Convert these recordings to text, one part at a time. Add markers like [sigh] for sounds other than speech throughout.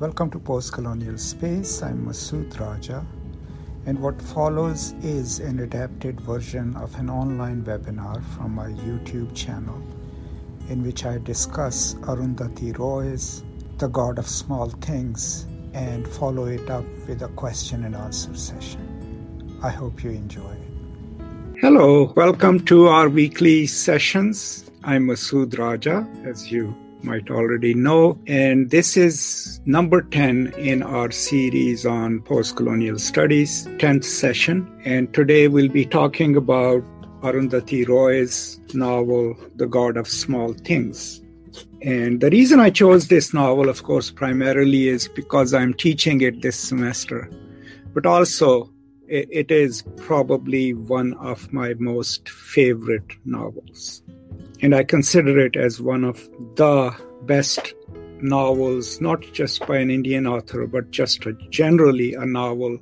Welcome to Post Colonial Space. I'm Masood Raja, and what follows is an adapted version of an online webinar from my YouTube channel in which I discuss Arundhati Roy's The God of Small Things and follow it up with a question and answer session. I hope you enjoy it. Hello, welcome to our weekly sessions. I'm Masood Raja, as you might already know. And this is number 10 in our series on post colonial studies, 10th session. And today we'll be talking about Arundhati Roy's novel, The God of Small Things. And the reason I chose this novel, of course, primarily is because I'm teaching it this semester, but also it is probably one of my most favorite novels and I consider it as one of the best novels, not just by an Indian author, but just a, generally a novel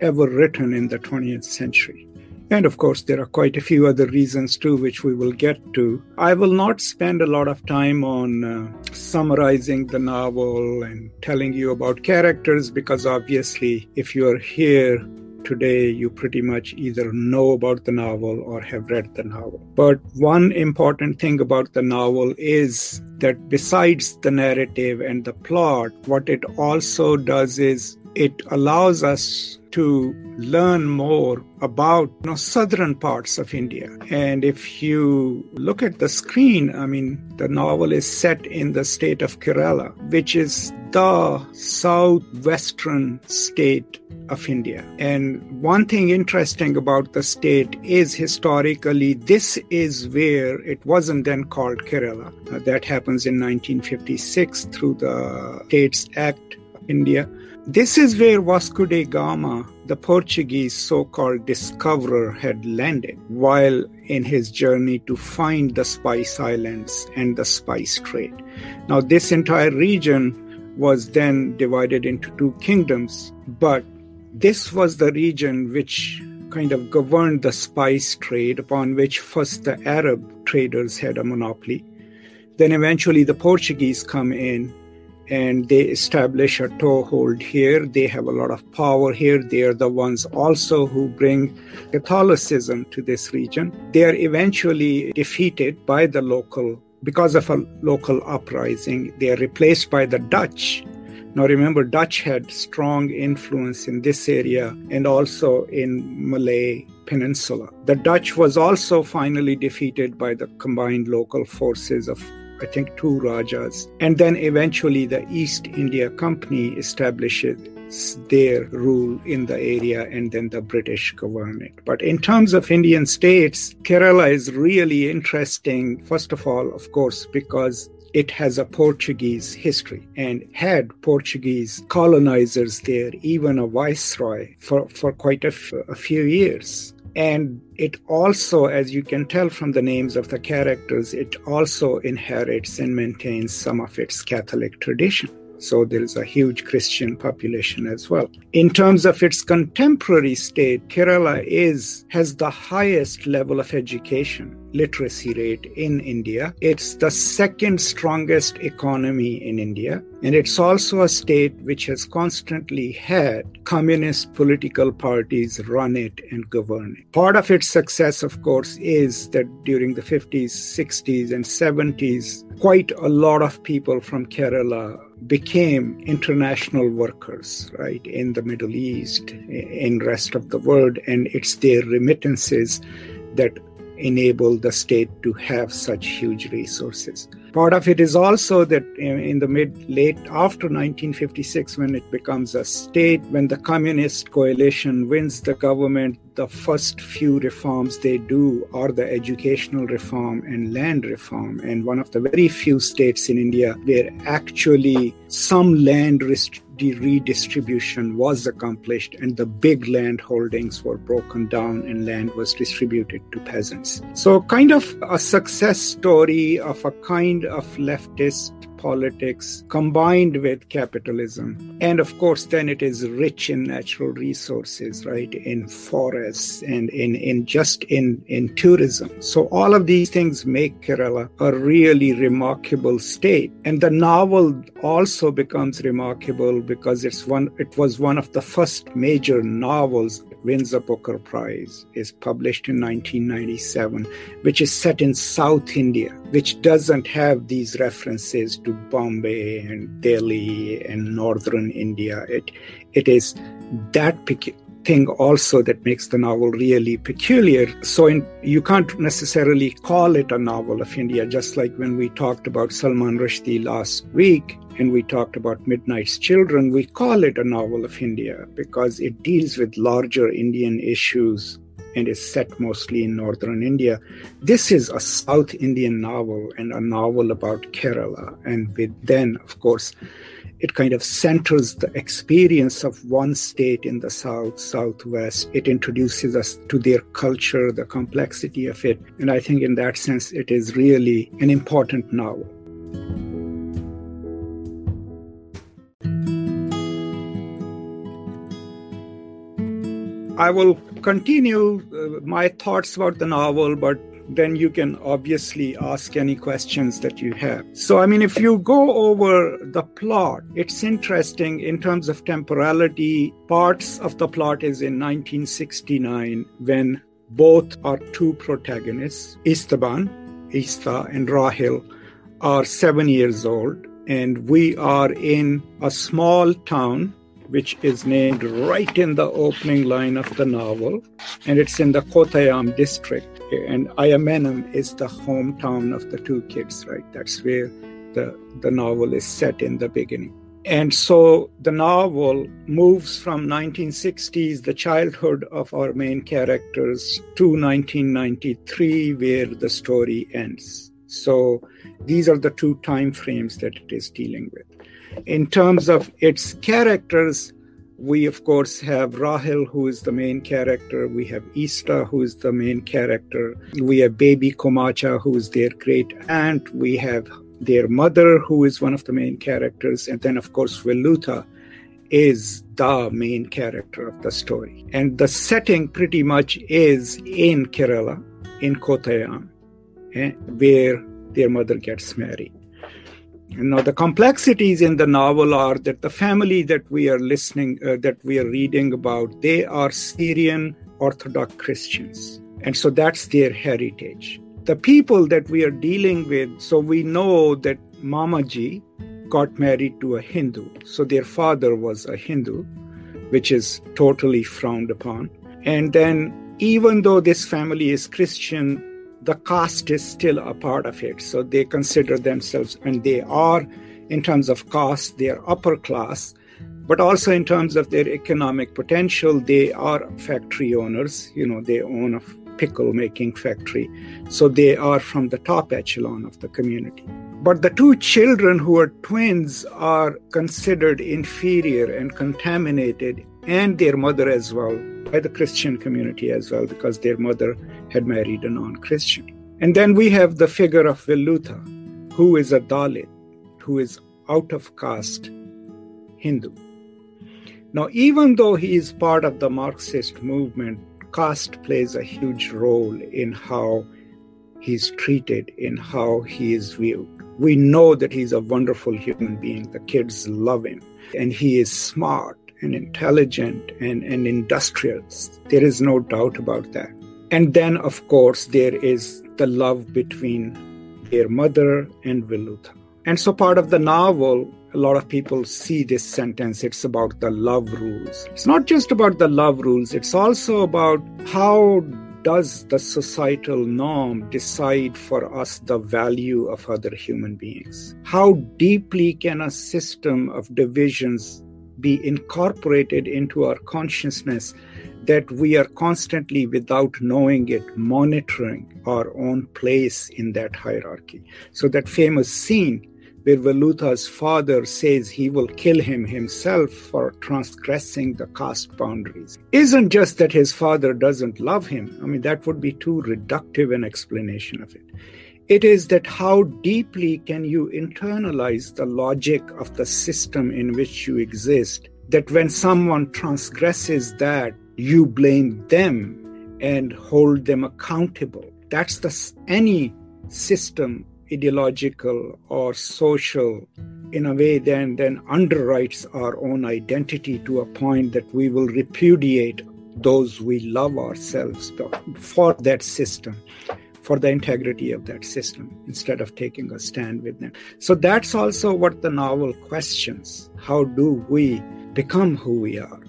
ever written in the 20th century. And of course, there are quite a few other reasons too, which we will get to. I will not spend a lot of time on uh, summarizing the novel and telling you about characters because obviously, if you are here today you pretty much either know about the novel or have read the novel. But one important thing about the novel is that besides the narrative and the plot, what it also does is it allows us to learn more about you know, southern parts of India. And if you look at the screen, I mean, the novel is set in the state of Kerala, which is the southwestern state of India. And one thing interesting about the state is historically, this is where it wasn't then called Kerala. Uh, that happens in 1956 through the States Act of India. This is where Vasco da Gama, the Portuguese so called discoverer, had landed while in his journey to find the Spice Islands and the spice trade. Now, this entire region was then divided into two kingdoms, but this was the region which kind of governed the spice trade, upon which first the Arab traders had a monopoly. Then eventually the Portuguese come in and they establish a toehold here. They have a lot of power here. They are the ones also who bring Catholicism to this region. They are eventually defeated by the local, because of a local uprising. They are replaced by the Dutch. Now remember, Dutch had strong influence in this area and also in Malay Peninsula. The Dutch was also finally defeated by the combined local forces of I think, two Rajas. And then eventually the East India Company establishes their rule in the area and then the British govern it. But in terms of Indian states, Kerala is really interesting, first of all, of course, because it has a Portuguese history and had Portuguese colonizers there, even a viceroy for, for quite a, f- a few years. And it also, as you can tell from the names of the characters, it also inherits and maintains some of its Catholic tradition. So there is a huge Christian population as well. In terms of its contemporary state, Kerala is has the highest level of education literacy rate in India. It's the second strongest economy in India. And it's also a state which has constantly had communist political parties run it and govern it. Part of its success, of course, is that during the 50s, 60s, and 70s, quite a lot of people from Kerala became international workers right in the middle east in rest of the world and it's their remittances that enable the state to have such huge resources Part of it is also that in the mid late after 1956, when it becomes a state, when the communist coalition wins the government, the first few reforms they do are the educational reform and land reform. And one of the very few states in India where actually some land the redistribution was accomplished and the big land holdings were broken down and land was distributed to peasants. So, kind of a success story of a kind of leftist politics combined with capitalism. And of course, then it is rich in natural resources, right? In forests and in, in just in, in tourism. So all of these things make Kerala a really remarkable state. And the novel also becomes remarkable because it's one it was one of the first major novels wins a Booker Prize, is published in 1997, which is set in South India, which doesn't have these references to Bombay and Delhi and northern India. It, it is that thing also that makes the novel really peculiar. So in, you can't necessarily call it a novel of India, just like when we talked about Salman Rushdie last week and we talked about Midnight's Children, we call it a novel of India because it deals with larger Indian issues and is set mostly in northern India. This is a South Indian novel and a novel about Kerala. And with then, of course, it kind of centers the experience of one state in the south southwest it introduces us to their culture the complexity of it and i think in that sense it is really an important novel I will continue uh, my thoughts about the novel, but then you can obviously ask any questions that you have. So, I mean, if you go over the plot, it's interesting in terms of temporality. Parts of the plot is in 1969 when both our two protagonists, Esthappen, Estha, and Rahel, are seven years old. And we are in a small town which is named right in the opening line of the novel, and it's in the Kottayam district. And Ayemenem is the hometown of the two kids, right? That's where the, the novel is set in the beginning. And so the novel moves from 1960s, the childhood of our main characters, to 1993, where the story ends. So these are the two time frames that it is dealing with. In terms of its characters, we of course have Rahel, who is the main character. We have Estha, who is the main character. We have baby Komacha, who is their great aunt. We have their mother, who is one of the main characters. And then, of course, Velutha is the main character of the story. And the setting pretty much is in Kerala, in Kottayam, eh, where their mother gets married. Now, the complexities in the novel are that the family that we are listening, uh, that we are reading about, they are Syrian Orthodox Christians. And so that's their heritage. The people that we are dealing with, so we know that Mamaji got married to a Hindu. So their father was a Hindu, which is totally frowned upon. And then, even though this family is Christian, the caste is still a part of it. So they consider themselves, and they are, in terms of caste, they are upper class, but also in terms of their economic potential, they are factory owners. You know, they own a pickle making factory. So they are from the top echelon of the community. But the two children who are twins are considered inferior and contaminated, and their mother as well, by the Christian community as well, because their mother had married a non Christian. And then we have the figure of Velutha, who is a Dalit, who is out of caste Hindu. Now, even though he is part of the Marxist movement, caste plays a huge role in how he's treated, in how he is viewed. We know that he's a wonderful human being. The kids love him, and he is smart and intelligent and, and industrious. There is no doubt about that. And then, of course, there is the love between their mother and Velutha. And so, part of the novel, a lot of people see this sentence. It's about the love rules. It's not just about the love rules, it's also about how does the societal norm decide for us the value of other human beings? How deeply can a system of divisions be incorporated into our consciousness that we are constantly, without knowing it, monitoring our own place in that hierarchy. So, that famous scene where Velutha's father says he will kill him himself for transgressing the caste boundaries isn't just that his father doesn't love him. I mean, that would be too reductive an explanation of it. It is that how deeply can you internalize the logic of the system in which you exist that when someone transgresses that you blame them and hold them accountable. That's the any system ideological or social in a way then then underwrites our own identity to a point that we will repudiate those we love ourselves for that system for the integrity of that system instead of taking a stand with them. So that's also what the novel questions. How do we become who we are?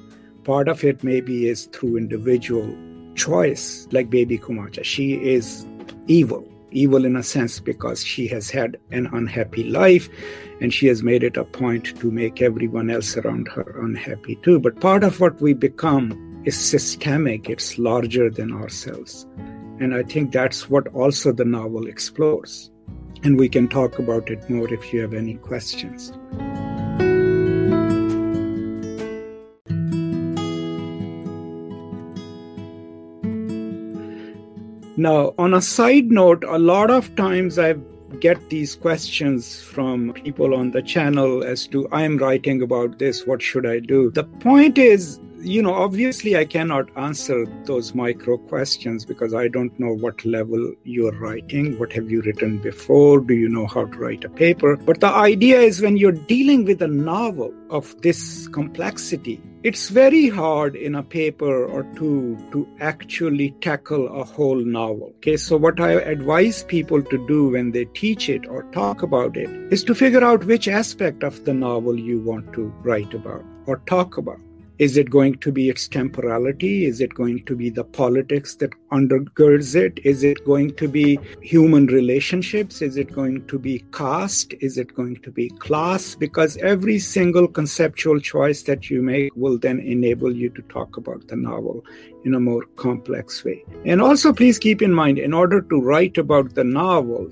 Part of it maybe is through individual choice like baby kumacha. She is evil. Evil in a sense because she has had an unhappy life and she has made it a point to make everyone else around her unhappy too. But part of what we become is systemic, it's larger than ourselves. And I think that's what also the novel explores. And we can talk about it more if you have any questions. Now, on a side note, a lot of times I get these questions from people on the channel as to I'm writing about this, what should I do? The point is, you know, obviously I cannot answer those micro questions because I don't know what level you're writing. What have you written before? Do you know how to write a paper? But the idea is when you're dealing with a novel of this complexity, it's very hard in a paper or two to actually tackle a whole novel. Okay, so what I advise people to do when they teach it or talk about it is to figure out which aspect of the novel you want to write about or talk about. Is it going to be its temporality? Is it going to be the politics that undergirds it? Is it going to be human relationships? Is it going to be caste? Is it going to be class? Because every single conceptual choice that you make will then enable you to talk about the novel in a more complex way. And also, please keep in mind, in order to write about the novel,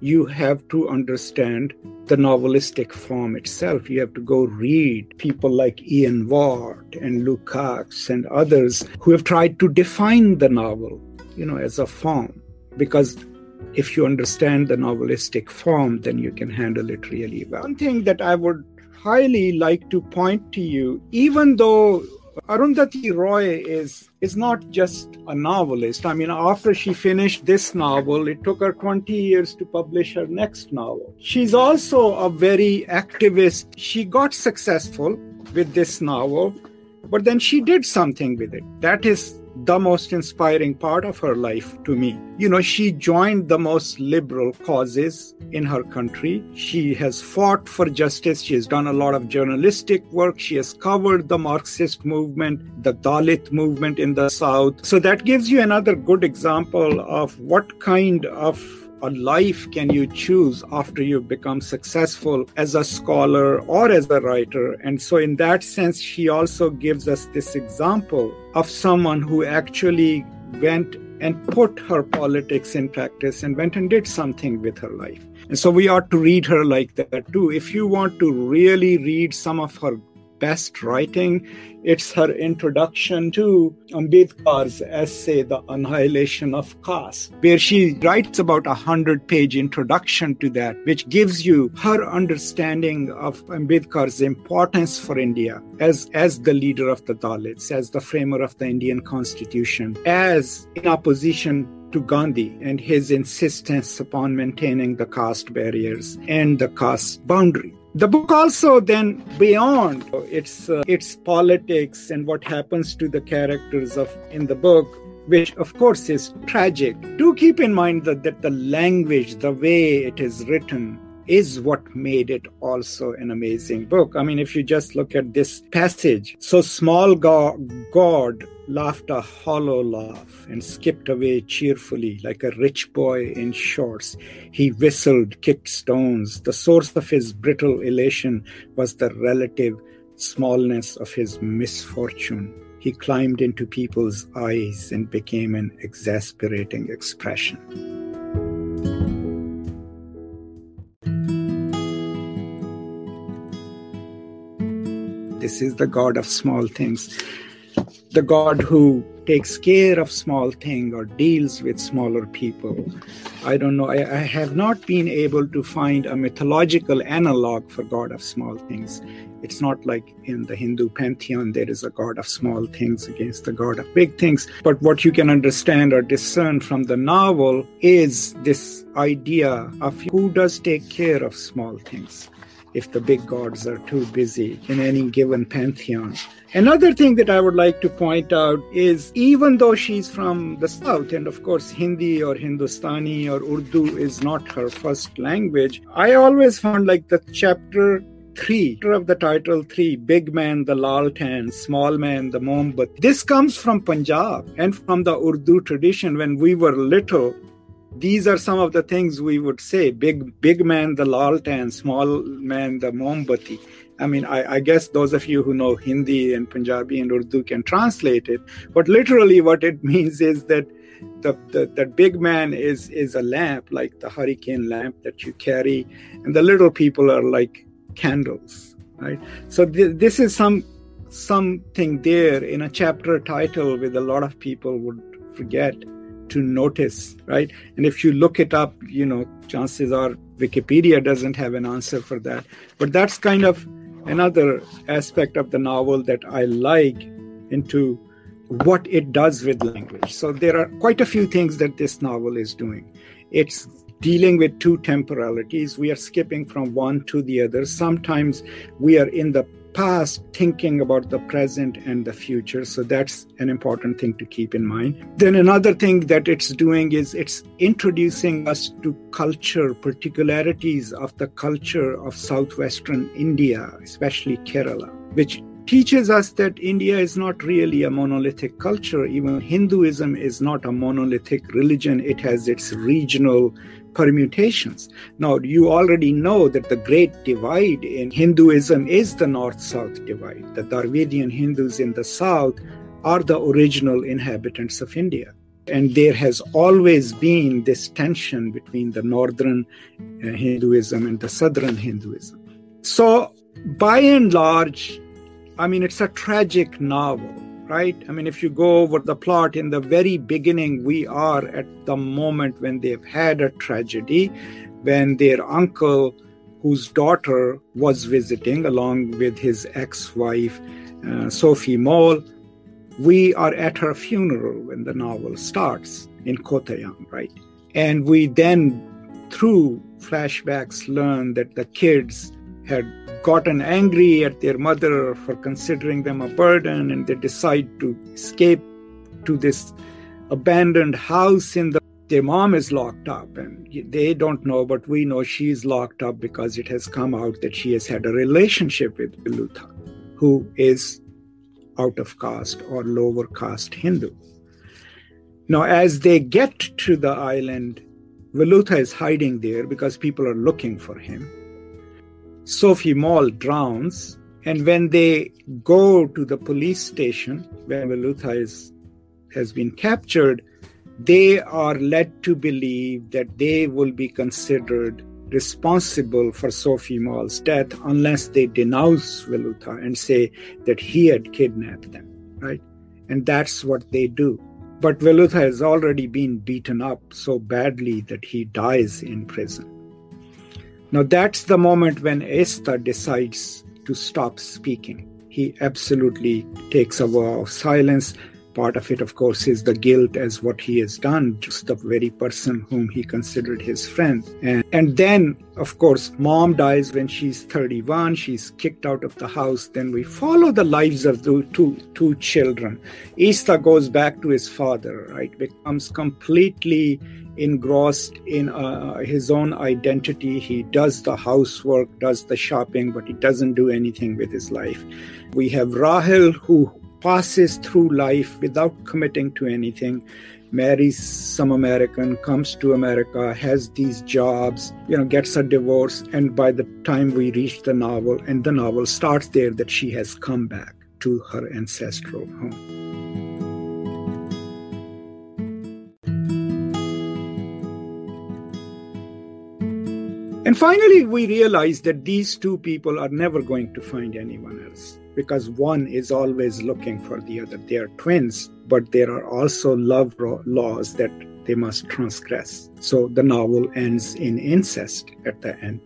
you have to understand the novelistic form itself. You have to go read people like Ian Watt and Lukács and others who have tried to define the novel, you know, as a form. Because if you understand the novelistic form, then you can handle it really well. One thing that I would highly like to point to you, even though Arundhati Roy is is not just a novelist. I mean, after she finished this novel, it took her 20 years to publish her next novel. She's also a very activist. She got successful with this novel, but then she did something with it. That is the most inspiring part of her life to me. You know, she joined the most liberal causes in her country. She has fought for justice. She has done a lot of journalistic work. She has covered the Marxist movement, the Dalit movement in the South. So that gives you another good example of what kind of a life can you choose after you become successful as a scholar or as a writer? And so, in that sense, she also gives us this example of someone who actually went and put her politics in practice and went and did something with her life. And so we ought to read her like that too. If you want to really read some of her best writing. It's her introduction to Ambedkar's essay, The Annihilation of Caste, where she writes about a hundred page introduction to that, which gives you her understanding of Ambedkar's importance for India as, as the leader of the Dalits, as the framer of the Indian constitution, as in opposition to Gandhi and his insistence upon maintaining the caste barriers and the caste boundary. The book also then beyond its uh, its politics and what happens to the characters of in the book which of course is tragic. Do keep in mind that, that the language, the way it is written, is what made it also an amazing book. I mean, if you just look at this passage, so small God, laughed a hollow laugh and skipped away cheerfully like a rich boy in shorts. He whistled, kicked stones. The source of his brittle elation was the relative smallness of his misfortune. He climbed into people's eyes and became an exasperating expression. This is the God of small things. the god who takes care of small thing or deals with smaller people. I don't know. I, I, have not been able to find a mythological analog for God of small things. It's not like in the Hindu pantheon there is a God of small things against the God of big things. But what you can understand or discern from the novel is this idea of who does take care of small things if the big gods are too busy in any given pantheon. Another thing that I would like to point out is even though she's from the south, and of course, Hindi or Hindustani or Urdu is not her first language, I always found like the chapter three of the title three big man the laltain small man the mombatti this comes from punjab and from the urdu tradition when we were little these are some of the things we would say big big man the laltain small man the mombatti i mean I, I, guess those of you who know hindi and punjabi and urdu can translate it but literally what it [laughs] means is that the, the that big man is is a lamp like the hurricane lamp that you carry and the little people are like candles right? So th- this is some something there in a chapter title with a lot of people would forget to notice, right? And if you look it up, you know, chances are Wikipedia doesn't have an answer for that. But that's kind of another aspect of the novel that I like into what it does with language. So there are quite a few things that this novel is doing. It's dealing with two temporalities. We are skipping from one to the other. Sometimes we are in the past thinking about the present and the future. So that's an important thing to keep in mind. Then another thing that it's doing is it's introducing us to culture, particularities of the culture of southwestern India, especially Kerala, which teaches us that India is not really a monolithic culture. Even Hinduism is not a monolithic religion, it has its regional permutations. Now, you already know that the great divide in Hinduism is the north south divide. The Dravidian Hindus in the south are the original inhabitants of India. And there has always been this tension between the northern uh, Hinduism and the southern Hinduism. So, by and large, I mean, it's a tragic novel right? I mean, if you go over the plot in the very beginning, we are at the moment when they've had a tragedy, when their uncle, whose daughter was visiting along with his ex wife, uh, Sophie Mol, we are at her funeral when the novel starts in Kottayam, right? And we then, through flashbacks, learn that the kids had gotten angry at their mother for considering them a burden and they decide to escape to this abandoned house in the their mom is locked up and they don't know but we know she's locked up because it has come out that she has had a relationship with Velutha who is out of caste or lower caste Hindu. Now as they get to the island Velutha is hiding there because people are looking for him Sophie Mol drowns, and when they go to the police station where Velutha is, has been captured, they are led to believe that they will be considered responsible for Sophie Mol's death unless they denounce Velutha and say that he had kidnapped them, right? And that's what they do. But Velutha has already been beaten up so badly that he dies in prison. Now, that's the moment when Estha decides to stop speaking. He absolutely takes a vow of silence. Part of it, of course, is the guilt as what he has done, just the very person whom he considered his friend. And, and then, of course, mom dies when she's 31. She's kicked out of the house. Then we follow the lives of the two, two children. Estha goes back to his father, right? Becomes completely engrossed in uh, his own identity. He does the housework, does the shopping, but he doesn't do anything with his life. We have Rahel, who passes through life without committing to anything marries some American, comes to America, has these jobs, you know, gets a divorce. And by the time we reach the novel, and the novel starts there, that she has come back to her ancestral home. And finally, we realize that these two people are never going to find anyone else because one is always looking for the other. They are twins, but there are also love laws that they must transgress. So the novel ends in incest at the end.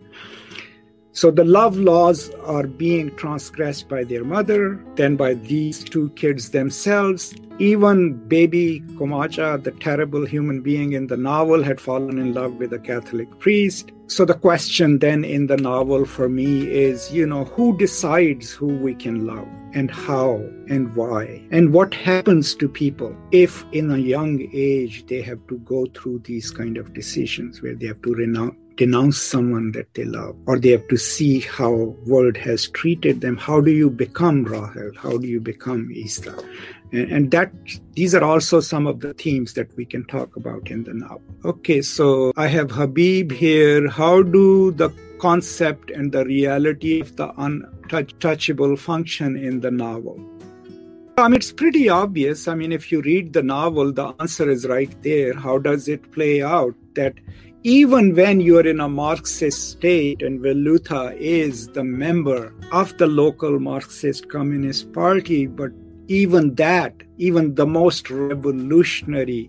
So the love laws are being transgressed by their mother, then by these two kids themselves. Even baby Komacha, the terrible human being in the novel, had fallen in love with a Catholic priest. So the question then in the novel for me is, you know, who decides who we can love and how and why? And what happens to people if in a young age they have to go through these kind of decisions where they have to renounce denounce someone that they love or they have to see how world has treated them how do you become rahel how do you become isa and, and that these are also some of the themes that we can talk about in the novel okay so i have habib here how do the concept and the reality of the untouchable function in the novel I mean, it's pretty obvious. I mean, if you read the novel, the answer is right there. How does it play out? That even when you're in a Marxist state and Velutha is the member of the local Marxist Communist Party, but even that, even the most revolutionary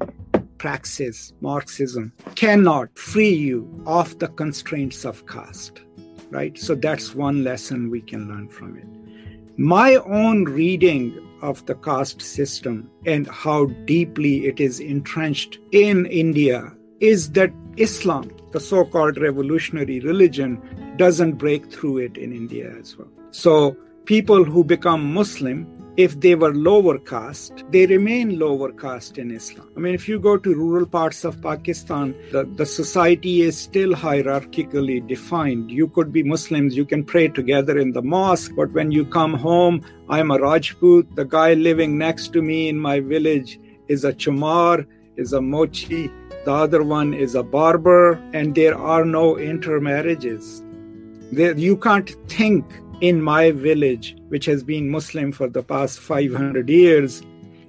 praxis, Marxism, cannot free you of the constraints of caste, right? So that's one lesson we can learn from it. My own reading of the caste system and how deeply it is entrenched in India is that Islam, the so called revolutionary religion, doesn't break through it in India as well. So, people who become Muslim, if they were lower caste, they remain lower caste in Islam. I mean, if you go to rural parts of Pakistan, the, the society is still hierarchically defined. You could be Muslims, you can pray together in the mosque, but when you come home, I'm a Rajput. The guy living next to me in my village is a Chamar, is a Mochi, the other one is a barber, and there are no intermarriages. You can't think in my village, which has been Muslim for the past 500 years,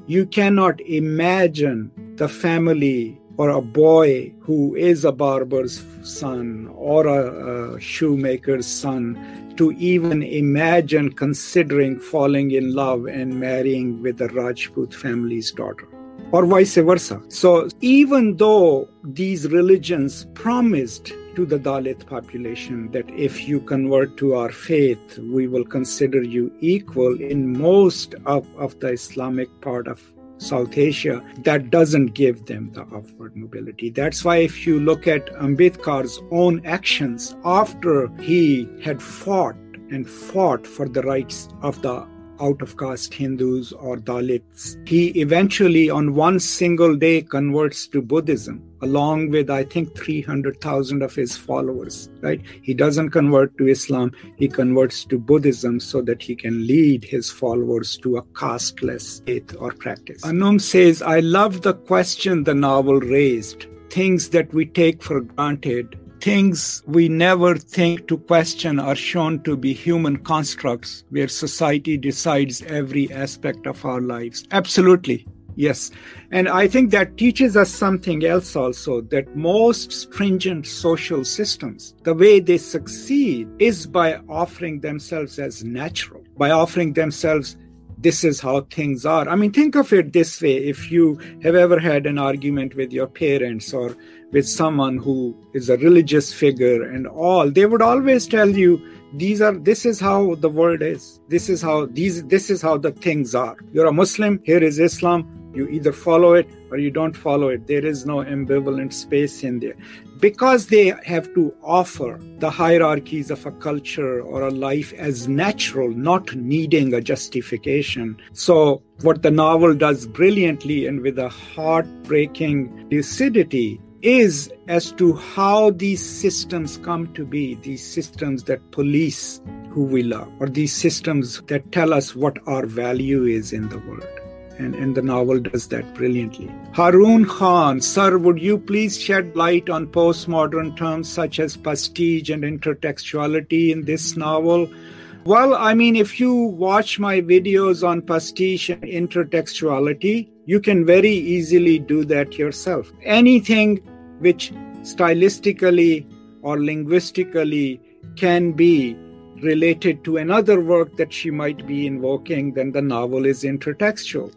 you cannot imagine the family or a boy who is a barber's son or a, a, shoemaker's son to even imagine considering falling in love and marrying with a Rajput family's daughter or vice versa. So, even though these religions promised to the Dalit population that if you convert to our faith, we will consider you equal in most of, of the Islamic part of South Asia, that doesn't give them the upward mobility. That's why, if you look at Ambedkar's own actions after he had fought and fought for the rights of the out of caste Hindus or Dalits. He eventually, on one single day, converts to Buddhism, along with, I think, 300,000 of his followers, right? He doesn't convert to Islam, he converts to Buddhism so that he can lead his followers to a casteless faith or practice. Anum says, I love the question the novel raised. Things that we take for granted things we never think to question are shown to be human constructs where society decides every aspect of our lives. Absolutely. Yes. And I think that teaches us something else also that most stringent social systems, the way they succeed is by offering themselves as natural, by offering themselves this is how things are. I mean, think of it this way if you have ever had an argument with your parents or with someone who is a religious figure and all they would always tell you these are this is how the world is. This is how these this is how the things are. You're a muslim here is islam. You either follow it or you don't follow it. There is no ambivalent space in there. Because they have to offer the hierarchies of a culture or a life as natural not needing a justification. So what the novel does brilliantly and with a heartbreaking lucidity is as to how these systems come to be, these systems that police who we love, or these systems that tell us what our value is in the world. And, and the novel does that brilliantly. Harun Khan, sir, would you please shed light on postmodern terms such as pastiche and intertextuality in this novel? Well, I mean, if you watch my videos on pastiche and intertextuality, you can very easily do that yourself. Anything which stylistically or linguistically can be related to another work that she might be invoking, then the novel is intertextual.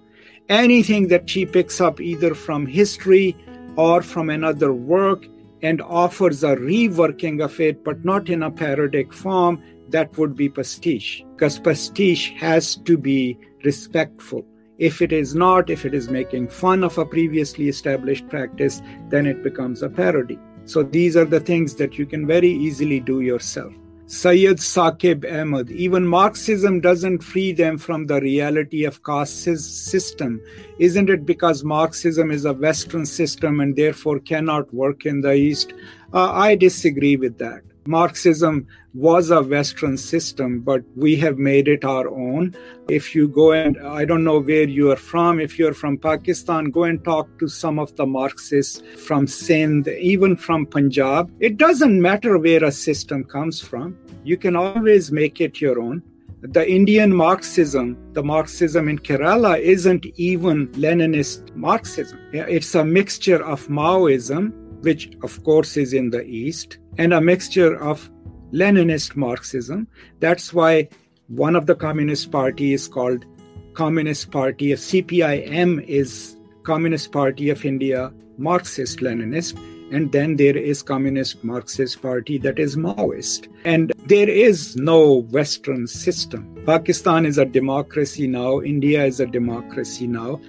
Anything that she picks up either from history or from another work and offers a reworking of it, but not in a parodic form, that would be pastiche. Because pastiche has to be respectful. If it is not, if it is making fun of a previously established practice, then it becomes a parody. So these are the things that you can very easily do yourself. Syed Saqib Ahmed. Even Marxism doesn't free them from the reality of caste system. Isn't it because Marxism is a Western system and therefore cannot work in the East? Uh, I disagree with that. Marxism was a Western system, but we have made it our own. If you go and I don't know where you are from, if you're from Pakistan, go and talk to some of the Marxists from Sindh, even from Punjab. It doesn't matter where a system comes from, you can always make it your own. The Indian Marxism, the Marxism in Kerala, isn't even Leninist Marxism. It's a mixture of Maoism, which of course is in the East, and a mixture of Leninist Marxism. That's why one of the Communist Party is called Communist Party of CPIM is Communist Party of India Marxist Leninist and then there is Communist Marxist Party that is Maoist. And there is no Western system. Pakistan is a democracy now, India is a democracy now.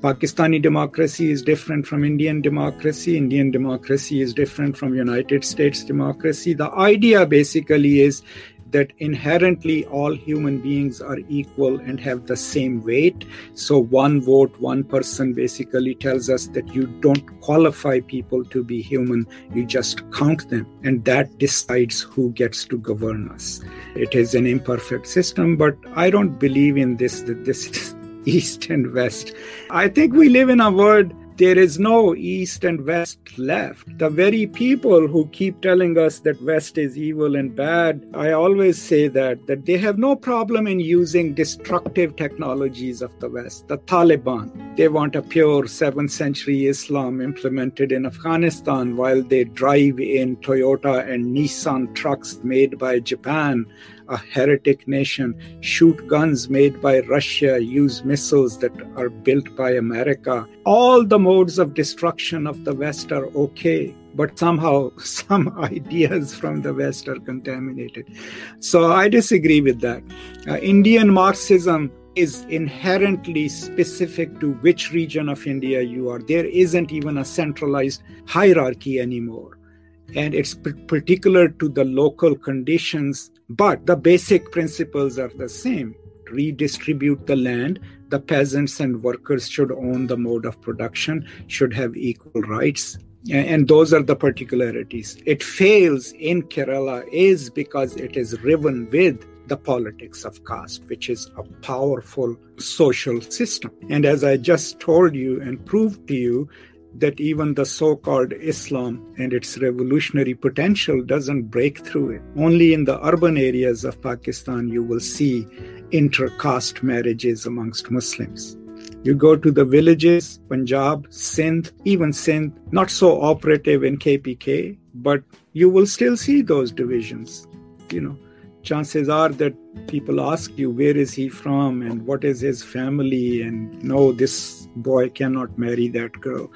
Pakistani democracy is different from Indian democracy. Indian democracy is different from United States democracy. The idea basically is that inherently all human beings are equal and have the same weight. So, one vote, one person basically tells us that you don't qualify people to be human, you just count them, and that decides who gets to govern us. It is an imperfect system, but I don't believe in this, that this is East and West. I think we live in a world there is no East and West left. The very people who keep telling us that West is evil and bad, I always say that, that they have no problem in using destructive technologies of the West. The Taliban, they want a pure 7th century Islam implemented in Afghanistan while they drive in Toyota and Nissan trucks made by Japan a heretic nation, shoot guns made by Russia, use missiles that are built by America. All the modes of destruction of the West are okay, but somehow [laughs] some ideas from the West are contaminated. So I disagree with that. Uh, Indian Marxism is inherently specific to which region of India you are. There isn't even a centralized hierarchy anymore. And it's particular to the local conditions but the basic principles are the same redistribute the land. The peasants and workers should own the mode of production, should have equal rights. And those are the particularities. It fails in Kerala is because it is riven with the politics of caste, which is a powerful social system. And as I just told you and proved to you, that even the so called Islam and its revolutionary potential doesn't break through it. Only in the urban areas of Pakistan you will see inter-caste marriages amongst Muslims. You go to the villages, Punjab, Sindh, even Sindh, not so operative in KPK, but you will still see those divisions. You know, chances are that people ask you where is he from and what is his family and no this boy cannot marry that girl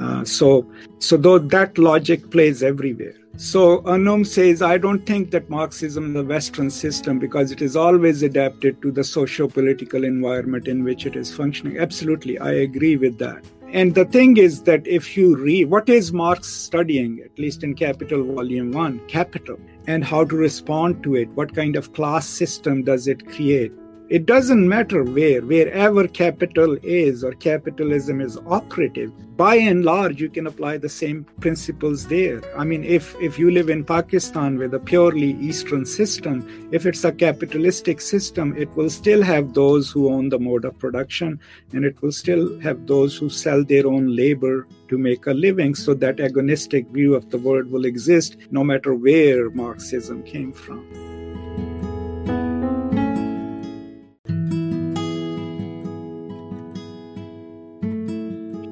uh, so so though that logic plays everywhere so Anum says, I don't think that Marxism is a Western system because it is always adapted to the socio-political environment in which it is functioning. Absolutely, I agree with that. And the thing is that if you read what is Marx studying, at least in Capital Volume 1, Capital, and how to respond to it, what kind of class system does it create? It doesn't matter where, wherever capital is or capitalism is operative, by and large, you can apply the same principles there. I mean, if, if you live in Pakistan with a purely Eastern system, if it's a capitalistic system, it will still have those who own the mode of production and it will still have those who sell their own labor to make a living. So that agonistic view of the world will exist no matter where Marxism came from.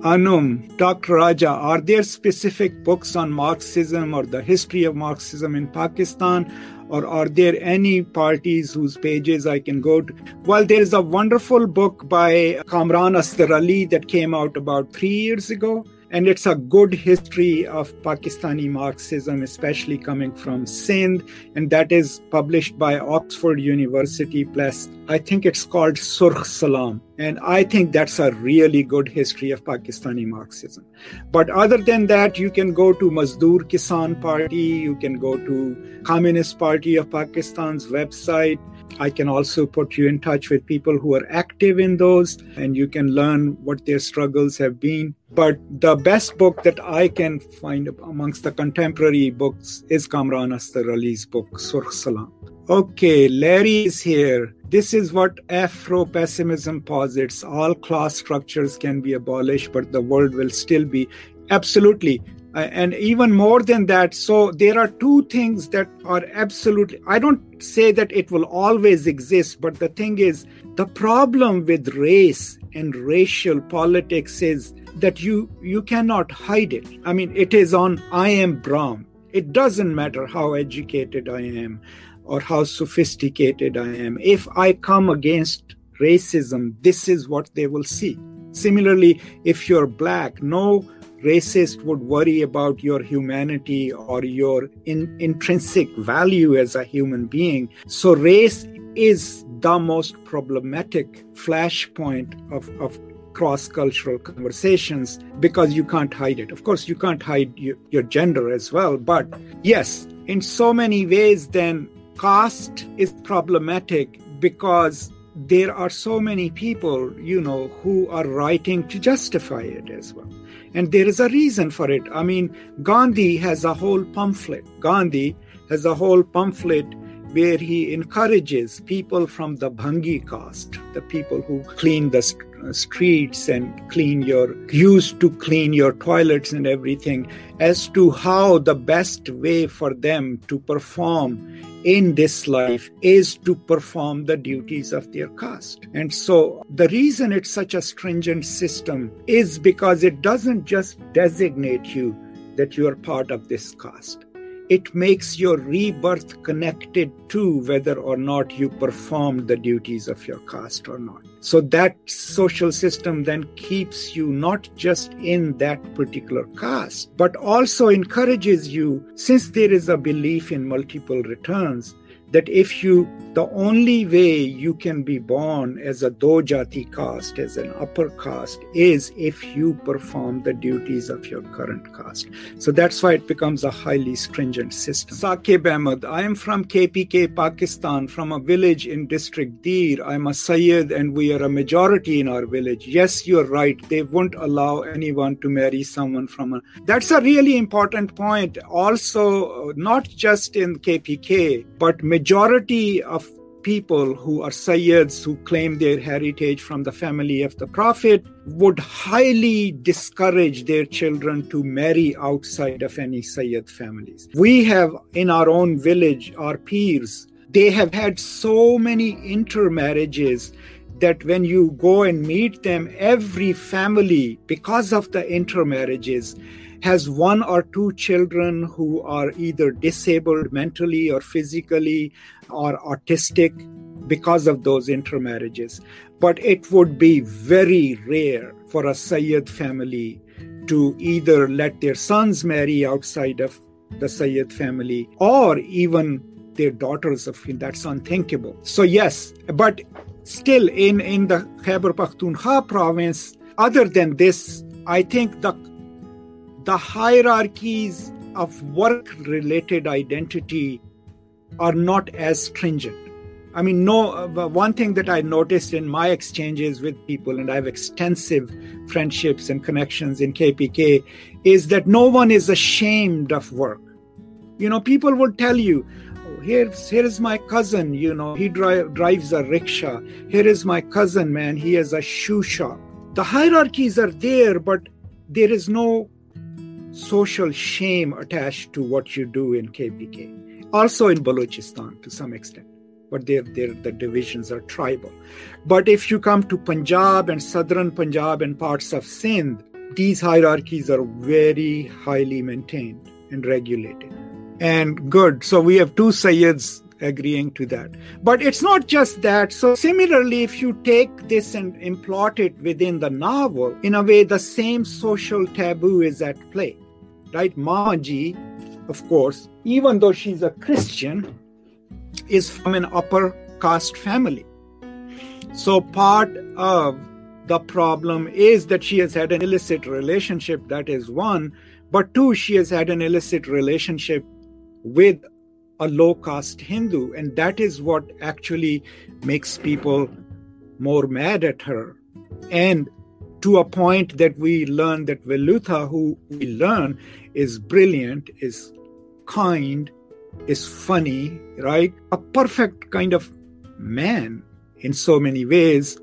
Anum, Dr. Raja, are there specific books on Marxism or the history of Marxism in Pakistan? Or are there any parties whose pages I can go to? Well, there is a wonderful book by Kamran Asghar Ali that came out about three years ago and it's a good history of Pakistani Marxism, especially coming from Sindh, and that is published by Oxford University. Press. I think it's called Surkh Salam, and I think that's a really good history of Pakistani Marxism. But other than that, you can go to Mazdoor Kisan Party, you can go to Communist Party of Pakistan's website. I can also put you in touch with people who are active in those, and you can learn what their struggles have been. But the best book that I can find amongst the contemporary books is Kamran Asdar Ali's book, Surkh Salam. Okay, Larry is here. This is what Afro pessimism posits. All class structures can be abolished, but the world will still be. Absolutely. Uh, and even more than that so there are two things that are absolutely i don't say that it will always exist but the thing is the problem with race and racial politics is that you you cannot hide it. I mean it is on i am brown it doesn't matter how educated i am or how sophisticated i am. If i come against racism this is what they will see. Similarly if you're black no racist would worry about your humanity or your in, intrinsic value as a human being. So, race is the most problematic flashpoint of, of cross cultural conversations because you can't hide it. Of course, you can't hide your, your gender as well. But yes, in so many ways, then caste is problematic because there are so many people, you know, who are writing to justify it as well. And there is a reason for it. I mean, Gandhi has a whole pamphlet. Gandhi has a whole pamphlet where he encourages people from the Bhangi caste, the people who clean the Uh, streets and clean your, used to clean your toilets and everything, as to how the best way for them to perform in this life is to perform the duties of their caste. And so the reason it's such a stringent system is because it doesn't just designate you that you are part of this caste it makes your rebirth connected to whether or not you performed the duties of your caste or not. So that social system then keeps you not just in that particular caste, but also encourages you, since there is a belief in multiple returns, that if you the only way you can be born as a dojati caste as an upper caste is if you perform the duties of your current caste. So that's why it becomes a highly stringent system. Saqib ahmed i am from kpk pakistan from a village in district dir i'm a sayyid and we are a majority in our village. Yes you're right. They won't allow anyone to marry someone from a that's a really important point. Also uh, not just in kpk but majority of people who are Sayyids who claim their heritage from the family of the Prophet would highly discourage their children to marry outside of any Sayyid families. We have in our own village, our peers, they have had so many intermarriages that when you go and meet them, every family, because of the intermarriages, has one or two children who are either disabled mentally or physically or autistic because of those intermarriages. But it would be very rare for a Sayyid family to either let their sons marry outside of the Sayyid family or even their daughters of him. That's unthinkable. So, yes, but still in, in the Khyber Pakhtunkhwa province, other than this, I think the the hierarchies of work related identity are not as stringent. I mean, no, uh, one thing that I noticed in my exchanges with people, and I have extensive friendships and connections in KPK, is that no one is ashamed of work. You know, people will tell you, oh, here's here's my cousin you know he dri- drives a rickshaw here is my cousin man he has a shoe shop the hierarchies are there but there is no social shame attached to what you do in KPK. Also in Balochistan to some extent, but there, there the divisions are tribal. But if you come to Punjab and southern Punjab and parts of Sindh, these hierarchies are very highly maintained and regulated. And good. So we have two Sayyids agreeing to that. But it's not just that. So, similarly, if you take this and implot it within the novel, in a way, the same social taboo is at play. Right? Mamaji, of course, even though she's a Christian, is from an upper caste family. So, part of the problem is that she has had an illicit relationship, that is one. But two, she has had an illicit relationship with a low caste Hindu. And that is what actually makes people more mad at her. And to a point that we learn that Velutha, who we learn is brilliant, is kind, is funny, right? A perfect kind of man in so many ways.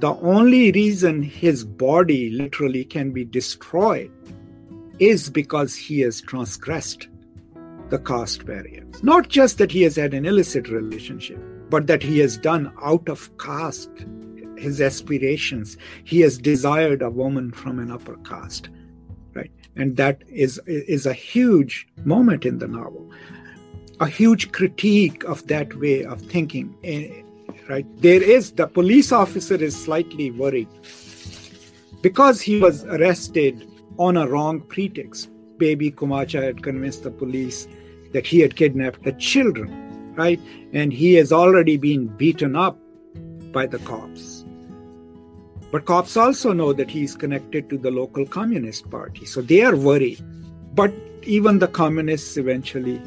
The only reason his body literally can be destroyed is because he has transgressed the caste barrier. Not just that he has had an illicit relationship, but that he has done out of caste his aspirations. He has desired a woman from an upper caste, right? And that is is a huge moment in the novel, a huge critique of that way of thinking. Eh, right? There is the police officer is slightly worried because he was arrested on a wrong pretext. Baby Kochamma had convinced the police that he had kidnapped the children, right? And he has already been beaten up by the cops. But cops also know that he's connected to the local Communist Party, so they are worried. But even the communists eventually,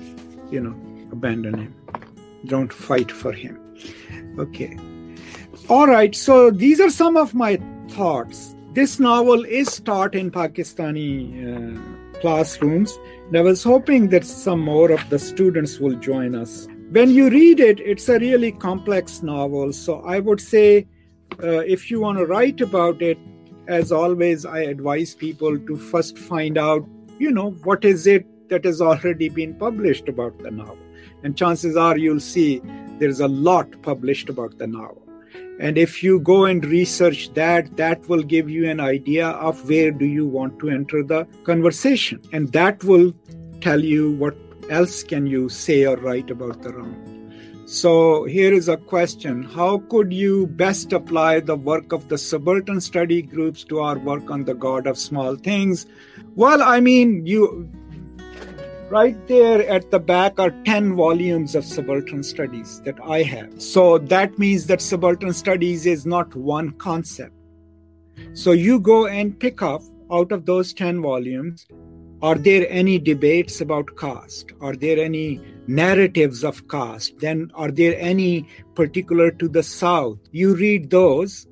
you know, abandon him, don't fight for him. Okay. All right, so these are some of my thoughts. This novel is taught in Pakistani uh, classrooms and I was hoping that some more of the students will join us. When you read it, it's a really complex novel. So I would say uh, if you want to write about it, as always, I advise people to first find out, you know, what is it that has already been published about the novel. And chances are you'll see there's a lot published about the novel. And if you go and research that, that will give you an idea of where do you want to enter the conversation. And that will tell you what else can you say or write about the Ram. So here is a question. How could you best apply the work of the subaltern study groups to our work on the God of small things? Well, I mean, you Right there at the back are 10 volumes of subaltern studies that I have. So that means that subaltern studies is not one concept. So you go and pick up out of those 10 volumes are there any debates about caste? Are there any narratives of caste? Then are there any particular to the South? You read those,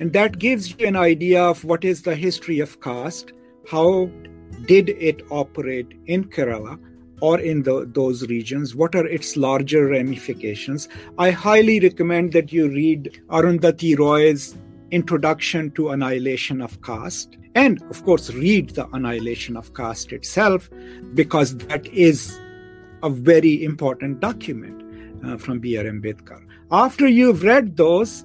and that gives you an idea of what is the history of caste, how did it operate in Kerala or in the, those regions? What are its larger ramifications? I highly recommend that you read Arundhati Roy's Introduction to Annihilation of Caste, and of course, read The Annihilation of Caste itself, because that is a very important document uh, from B.R. Ambedkar. After you've read those,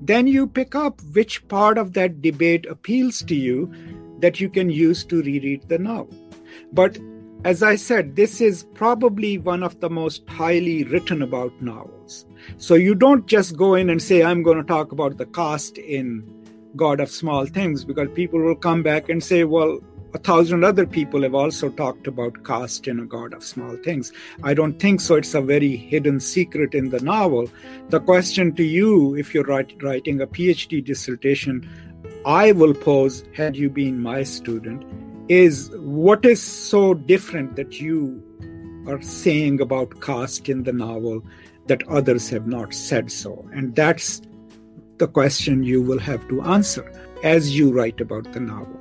then you pick up which part of that debate appeals to you that you can use to reread the novel. But as I said, this is probably one of the most highly written about novels. So you don't just go in and say, I'm going to talk about the caste in God of Small Things, because people will come back and say, well, a thousand other people have also talked about caste in a God of Small Things. I don't think so. It's a very hidden secret in the novel. The question to you, if you're writing a PhD dissertation, I will pose, had you been my student, is what is so different that you are saying about caste in the novel that others have not said so? And that's the question you will have to answer as you write about the novel.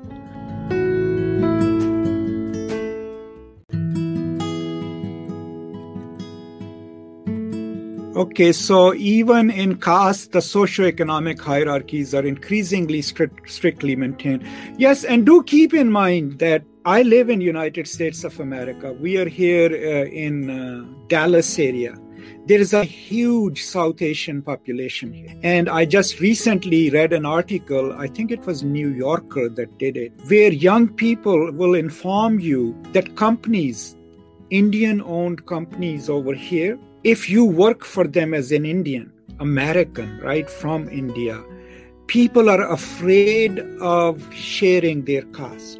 Okay, so even in caste, the socio-economic hierarchies are increasingly strict, strictly maintained. Yes, and do keep in mind that I live in United States of America. We are here uh, in uh, Dallas area, there is a huge South Asian population here. And I just recently read an article, I think it was New Yorker that did it, where young people will inform you that companies, Indian owned companies over here, if you work for them as an Indian, American, right, from India, people are afraid of sharing their caste.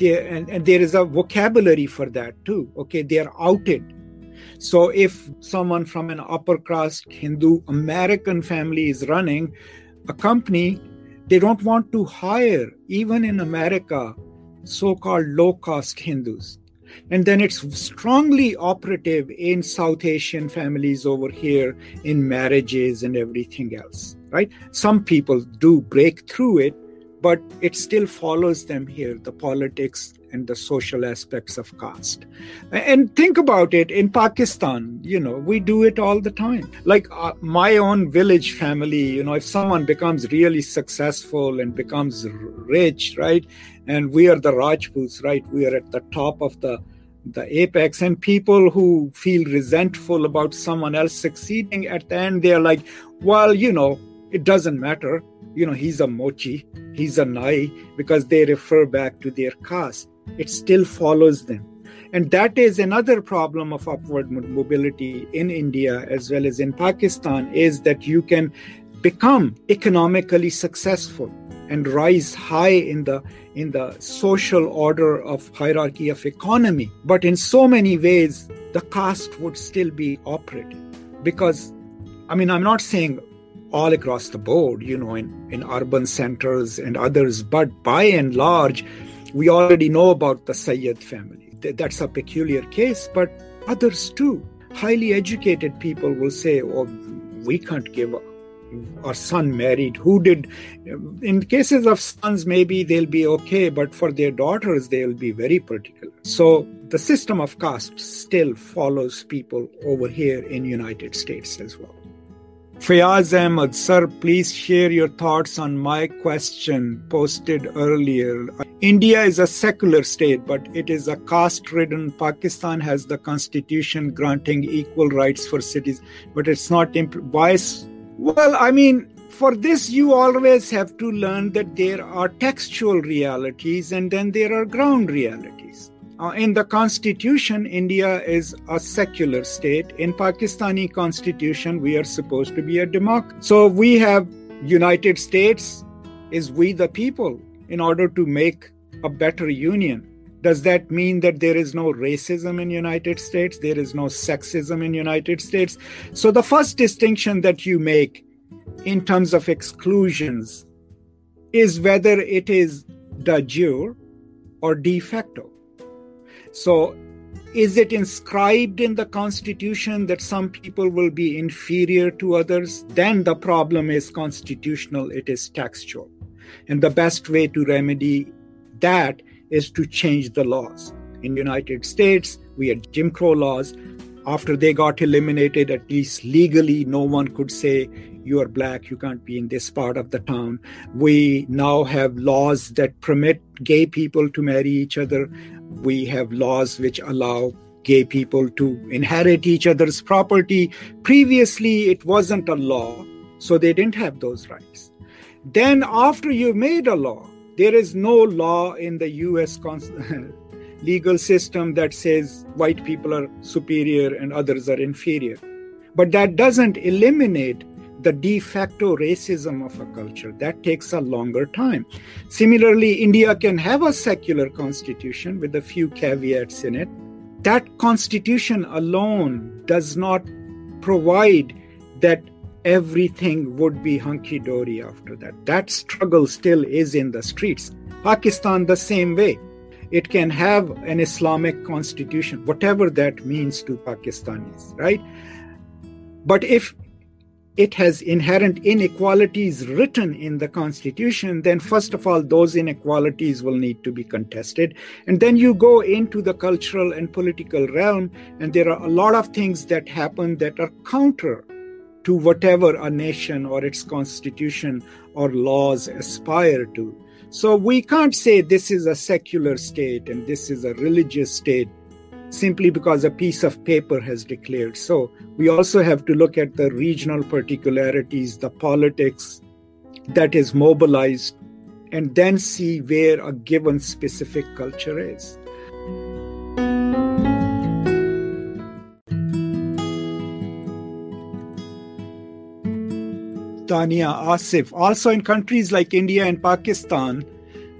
and, and there is a vocabulary for that too. Okay, they are outed so if someone from an upper caste Hindu American family is running a company, they don't want to hire, even in America, so called low caste Hindus. And then it's strongly operative in South Asian families over here in marriages and everything else, right? Some people do break through it, but it still follows them here the politics and the social aspects of caste. And think about it in Pakistan, you know, we do it all the time. Like uh, my own village family, you know, if someone becomes really successful and becomes rich, right? And we are the Rajputs, right? We are at the top of the the apex and people who feel resentful about someone else succeeding at the end they're like well you know it doesn't matter you know he's a mochi he's a nai because they refer back to their caste it still follows them. And that is another problem of upward mobility in India as well as in Pakistan is that you can become economically successful and rise high in the in the social order of hierarchy of economy but in so many ways the caste would still be operating because i mean i'm not saying all across the board you know in in urban centers and others but by and large we already know about the Sayyid family. That's a peculiar case, but others too. Highly educated people will say, oh, we can't give our son married. Who did? In cases of sons, maybe they'll be okay, but for their daughters, they'll be very particular. So the system of caste still follows people over here in United States as well. Fayaz Ahmed, sir, please share your thoughts on my question posted earlier. India is a secular state, but it is a caste ridden. Pakistan has the constitution granting equal rights for cities, but it's not. Imp- why? Well, I mean, for this, you always have to learn that there are textual realities and then there are ground realities. Uh, in the constitution, India is a secular state. In Pakistani constitution, we are supposed to be a democracy. So we have United States is we the people in order to make a better union. Does that mean that there is no racism in United States? There is no sexism in United States? So the first distinction that you make in terms of exclusions is whether it is de jure or de facto. So, is it inscribed in the constitution that some people will be inferior to others? Then the problem is constitutional, it is textual. And the best way to remedy that is to change the laws. In the United States, we had Jim Crow laws. After they got eliminated, at least legally, no one could say you are black, you can't be in this part of the town. We now have laws that permit gay people to marry each other we have laws which allow gay people to inherit each other's property. Previously, it wasn't a law, so they didn't have those rights. Then, after you made a law, there is no law in the US [laughs] legal system that says white people are superior and others are inferior. But that doesn't eliminate the de facto racism of a culture. That takes a longer time. Similarly, India can have a secular constitution with a few caveats in it. That constitution alone does not provide that everything would be hunky dory after that. That struggle still is in the streets. Pakistan, the same way. It can have an Islamic constitution, whatever that means to Pakistanis, right? But if it has inherent inequalities written in the constitution, then first of all, those inequalities will need to be contested. And then you go into the cultural and political realm, and there are a lot of things that happen that are counter to whatever a nation or its constitution or laws aspire to. So we can't say this is a secular state and this is a religious state simply because a piece of paper has declared so. We also have to look at the regional particularities, the politics that is mobilized, and then see where a given specific culture is. Tania Asif. Also, in countries like India and Pakistan,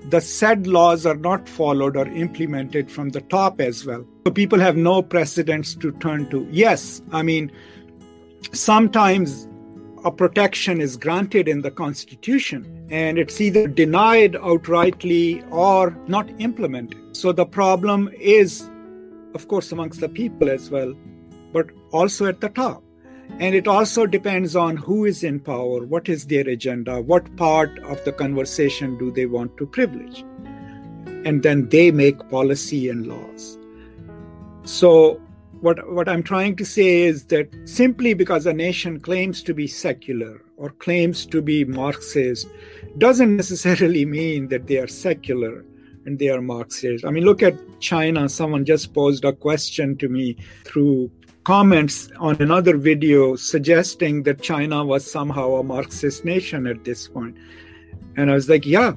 the said laws are not followed or implemented from the top as well. So people have no precedents to turn to. Yes, I mean, sometimes a protection is granted in the constitution and it's either denied outrightly or not implemented. So the problem is, of course, amongst the people as well, but also at the top. And it also depends on who is in power, what is their agenda, what part of the conversation do they want to privilege. And then they make policy and laws. So, what, what I'm trying to say is that simply because a nation claims to be secular or claims to be Marxist doesn't necessarily mean that they are secular and they are Marxist. I mean, look at China. Someone just posed a question to me through comments on another video suggesting that China was somehow a Marxist nation at this point. And I was like, yeah.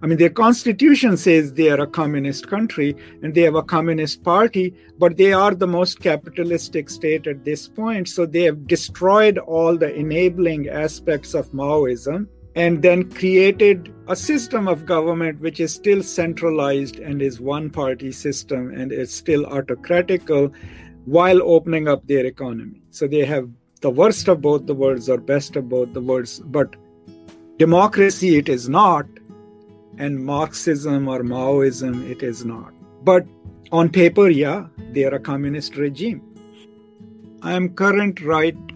I mean, their constitution says they are a communist country and they have a communist party, but they are the most capitalistic state at this point. So they have destroyed all the enabling aspects of Maoism and then created a system of government which is still centralized and is one party system and is still autocratical while opening up their economy. So they have the worst of both the worlds or best of both the worlds. But democracy, it is not, and Marxism or Maoism, it is not. But on paper, yeah, they are a communist regime. I am current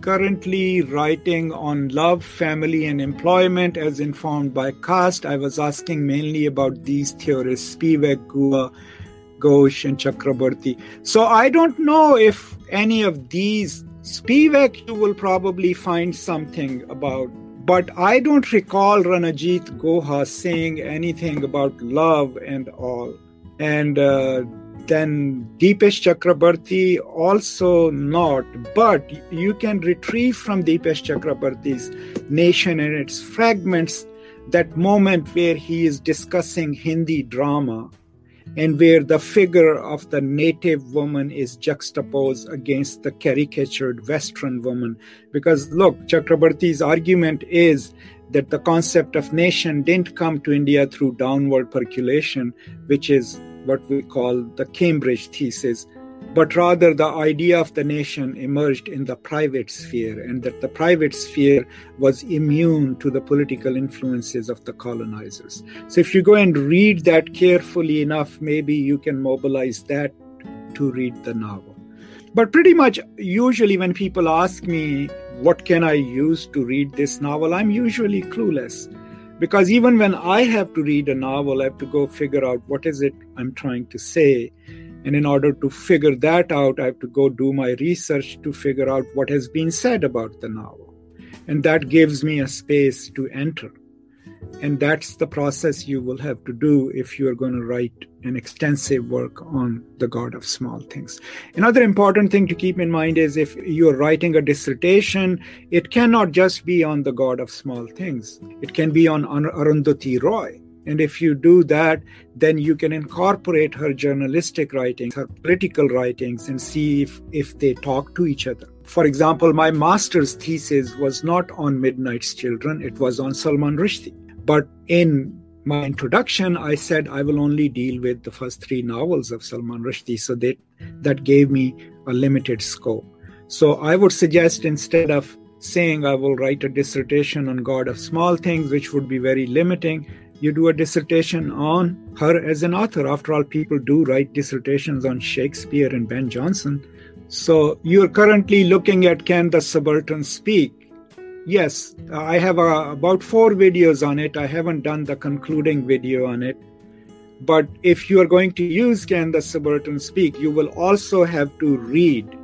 currently writing on love, family, and employment as informed by caste. I was asking mainly about these theorists, Spivak, Guha, Ghosh and Chakrabarti. So I don't know if any of these Spivak you will probably find something about, but I don't recall Ranajit Guha saying anything about love and all. And uh, then Dipesh Chakrabarty also not, but you can retrieve from Dipesh Chakrabarty's Nation and its fragments that moment where he is discussing Hindi drama and where the figure of the native woman is juxtaposed against the caricatured Western woman. Because look, Chakrabarty's argument is that the concept of nation didn't come to India through downward percolation, which is what we call the Cambridge thesis, but rather the idea of the nation emerged in the private sphere, and that the private sphere was immune to the political influences of the colonizers. So, if you go and read that carefully enough, maybe you can mobilize that to read the novel. But pretty much, usually, when people ask me, What can I use to read this novel? I'm usually clueless. Because even when I have to read a novel, I have to go figure out what is it I'm trying to say and in order to figure that out, I have to go do my research to figure out what has been said about the novel. And that gives me a space to enter. And that's the process you will have to do if you are going to write an extensive work on the God of Small Things. Another important thing to keep in mind is if you're writing a dissertation, it cannot just be on the God of Small Things, it can be on Arundhati Roy and if you do that, then you can incorporate her journalistic writings, her political writings, and see if, if they talk to each other. For example, my master's thesis was not on Midnight's Children, it was on Salman Rushdie. But in my introduction, I said I will only deal with the first three novels of Salman Rushdie. So that, that gave me a limited scope. So I would suggest instead of saying I will write a dissertation on God of Small Things, which would be very limiting, you do a dissertation on her as an author. After all, people do write dissertations on Shakespeare and Ben Jonson. So you're currently looking at Can the Subaltern Speak? Yes, I have uh, about four videos on it. I haven't done the concluding video on it. But if you are going to use Can the Subaltern Speak, you will also have to read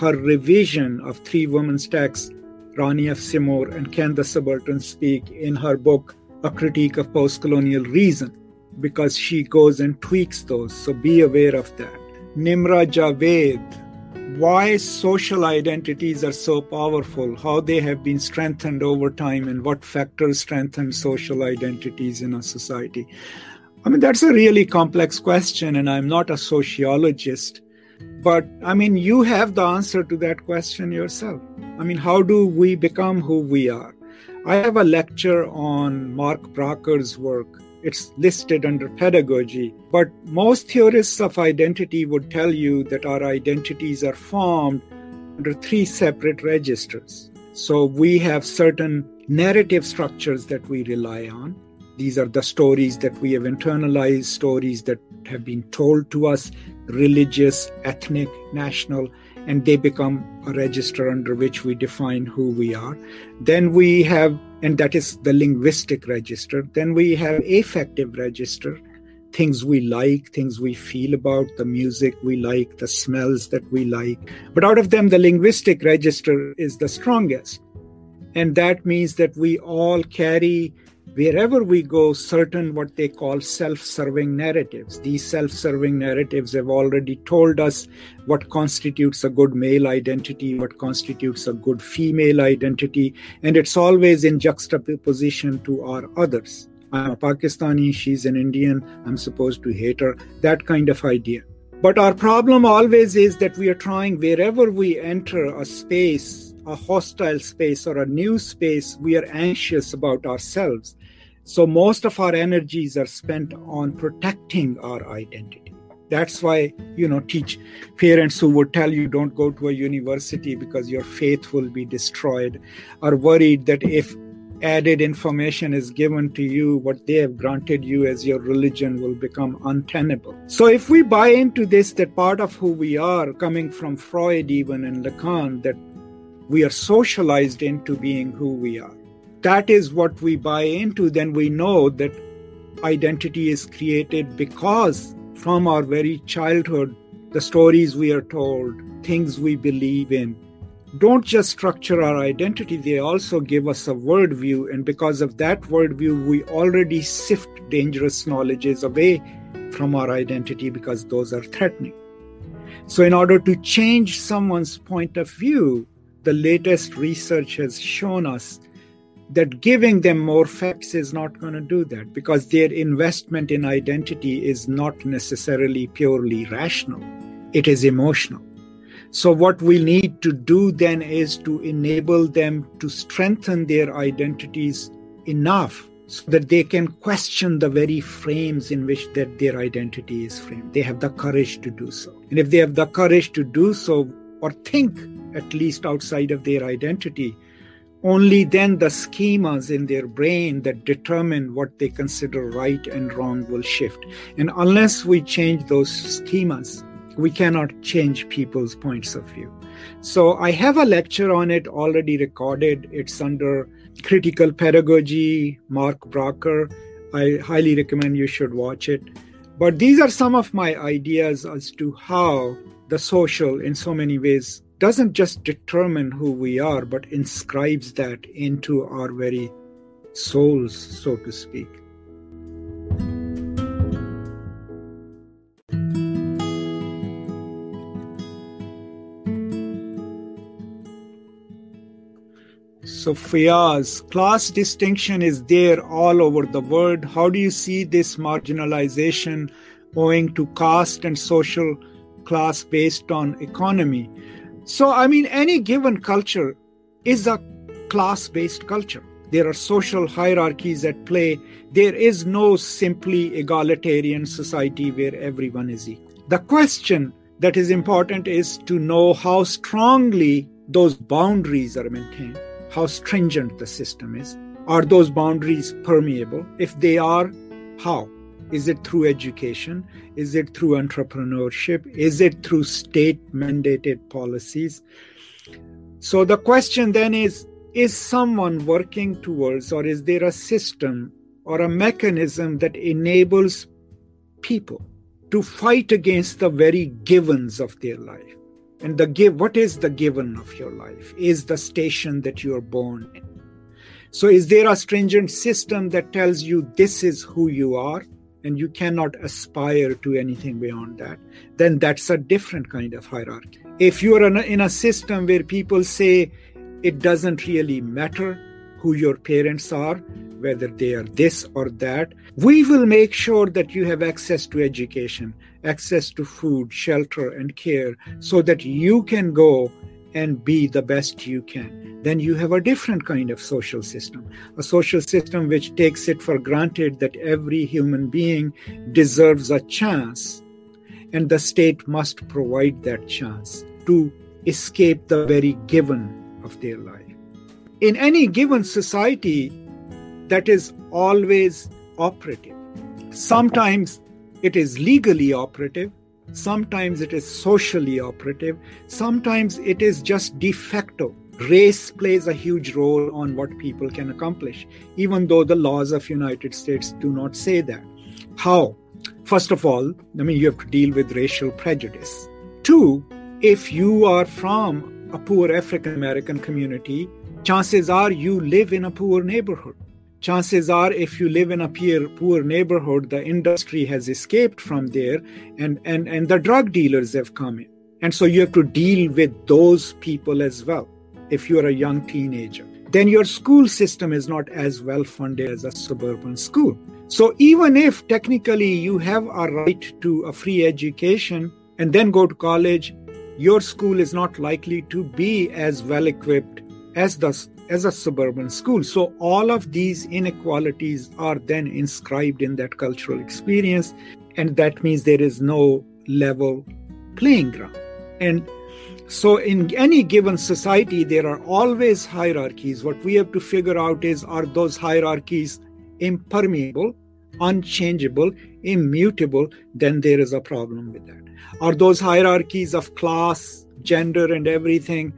her revision of three women's texts, Rani of Sirmur and Can the Subaltern Speak, in her book a critique of post colonial reason because she goes and tweaks those. So be aware of that. Nimra Javed why social identities are so powerful, how they have been strengthened over time, and what factors strengthen social identities in a society. I mean, that's a really complex question, and I'm not a sociologist. But I mean, you have the answer to that question yourself. I mean, how do we become who we are? I have a lecture on Mark Bracher's work it's listed under pedagogy. But most theorists of identity would tell you that our identities are formed under three separate registers. So we have certain narrative structures that we rely on. These are the stories that we have internalized, stories that have been told to us, religious, ethnic, national, and they become a register under which we define who we are. Then we have, and that is the linguistic register. Then we have affective register, things we like, things we feel about, the music we like, the smells that we like. But out of them, the linguistic register is the strongest. And that means that we all carry wherever we go, certain what they call self serving narratives. These self serving narratives have already told us what constitutes a good male identity, what constitutes a good female identity, and it's always in juxtaposition to our others. I'm a Pakistani, she's an Indian, I'm supposed to hate her, that kind of idea. But our problem always is that we are trying wherever we enter a space, a hostile space or a new space, we are anxious about ourselves. So most of our energies are spent on protecting our identity. That's why, you know, teach parents who would tell you don't go to a university because your faith will be destroyed are worried that if added information is given to you, what they have granted you as your religion will become untenable. So, if we buy into this, that part of who we are, coming from Freud even and Lacan, that we are socialized into being who we are, that is what we buy into, then we know that identity is created because from our very childhood, the stories we are told, things we believe in, don't just structure our identity, they also give us a worldview. And because of that worldview, we already sift dangerous knowledges away from our identity because those are threatening. So, in order to change someone's point of view, the latest research has shown us that giving them more facts is not going to do that because their investment in identity is not necessarily purely rational, it is emotional. So, what we need to do then is to enable them to strengthen their identities enough so that they can question the very frames in which that their identity is framed. They have the courage to do so. And if they have the courage to do so or think at least outside of their identity, only then the schemas in their brain that determine what they consider right and wrong will shift. And unless we change those schemas, we cannot change people's points of view. So I have a lecture on it already recorded. It's under critical pedagogy, Mark Bracher. I highly recommend you should watch it. But these are some of my ideas as to how the social, in so many ways, doesn't just determine who we are, but inscribes that into our very souls, so to speak. So, Fiaz, class distinction is there all over the world. How do you see this marginalization owing to caste and social class based on economy? So, I mean, any given culture is a class based culture. There are social hierarchies at play. There is no simply egalitarian society where everyone is equal. The question that is important is to know how strongly those boundaries are maintained, how stringent the system is. Are those boundaries permeable? If they are, how? Is it through education? Is it through entrepreneurship? Is it through state mandated policies? So the question then is Is someone working towards, or is there a system or a mechanism that enables people to fight against the very givens of their life? And the give, what is the given of your life? Is the station that you are born in. So, is there a stringent system that tells you this is who you are? And you cannot aspire to anything beyond that, then that's a different kind of hierarchy. If you are in a system where people say it doesn't really matter who your parents are, whether they are this or that, we will make sure that you have access to education, access to food, shelter, and care so that you can go and be the best you can. Then you have a different kind of social system, a social system which takes it for granted that every human being deserves a chance, and the state must provide that chance to escape the very given of their life. In any given society, that is always operative. Sometimes it is legally operative, Sometimes it is socially operative. Sometimes it is just de facto. Race plays a huge role on what people can accomplish, even though the laws of United States do not say that. How? First of all, I mean, you have to deal with racial prejudice. Two, if you are from a poor African American community, chances are you live in a poor neighborhood chances are if you live in a poor, poor neighborhood the industry has escaped from there and, and, and the drug dealers have come in. And so you have to deal with those people as well. If you're a young teenager then your school system is not as well funded as a suburban school. So even if technically you have a right to a free education and then go to college your school is not likely to be as well equipped as the as a suburban school. So all of these inequalities are then inscribed in that cultural experience, and that means there is no level playing ground. And so in any given society, there are always hierarchies. What we have to figure out is are those hierarchies impermeable, unchangeable, immutable? Then there is a problem with that. Are those hierarchies of class, gender, and everything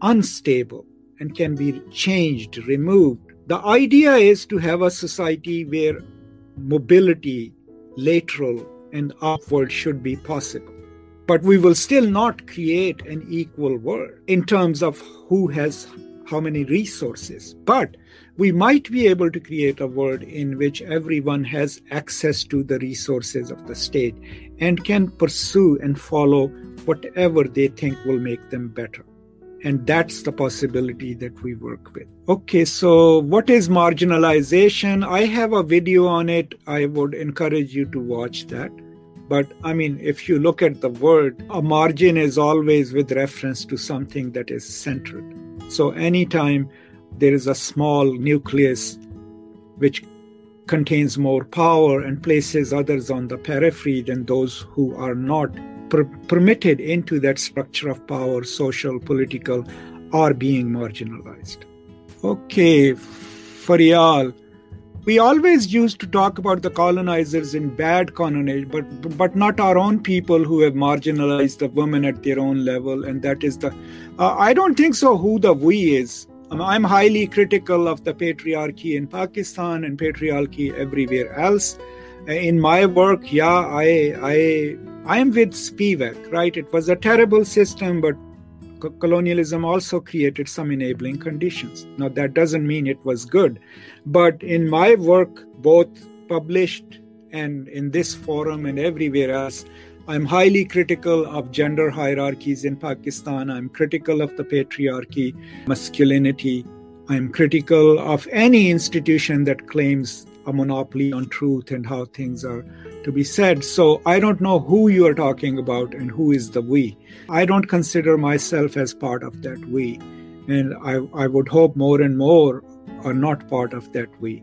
unstable? And can be changed, removed. The idea is to have a society where mobility, lateral and upward, should be possible. But we will still not create an equal world in terms of who has how many resources. But we might be able to create a world in which everyone has access to the resources of the state and can pursue and follow whatever they think will make them better. And that's the possibility that we work with. Okay, so what is marginalization? I have a video on it. I would encourage you to watch that. But I mean, if you look at the word, a margin is always with reference to something that is centered. So anytime there is a small nucleus which contains more power and places others on the periphery than those who are not per- permitted into that structure of power, social, political, are being marginalized. Okay, Faryal, we always used to talk about the colonizers in bad connotation, but but not our own people who have marginalized the women at their own level, and that is the. Uh, I don't think so. Who the we is. I'm highly critical of the patriarchy in Pakistan and patriarchy everywhere else. In my work, yeah, I I I am with Spivak, right? It was a terrible system, but colonialism also created some enabling conditions. Now, that doesn't mean it was good, but in my work, both published and in this forum and everywhere else, I'm highly critical of gender hierarchies in Pakistan. I'm critical of the patriarchy, masculinity. I'm critical of any institution that claims a monopoly on truth and how things are to be said. So I don't know who you are talking about and who is the we. I don't consider myself as part of that we. And I, I would hope more and more are not part of that we.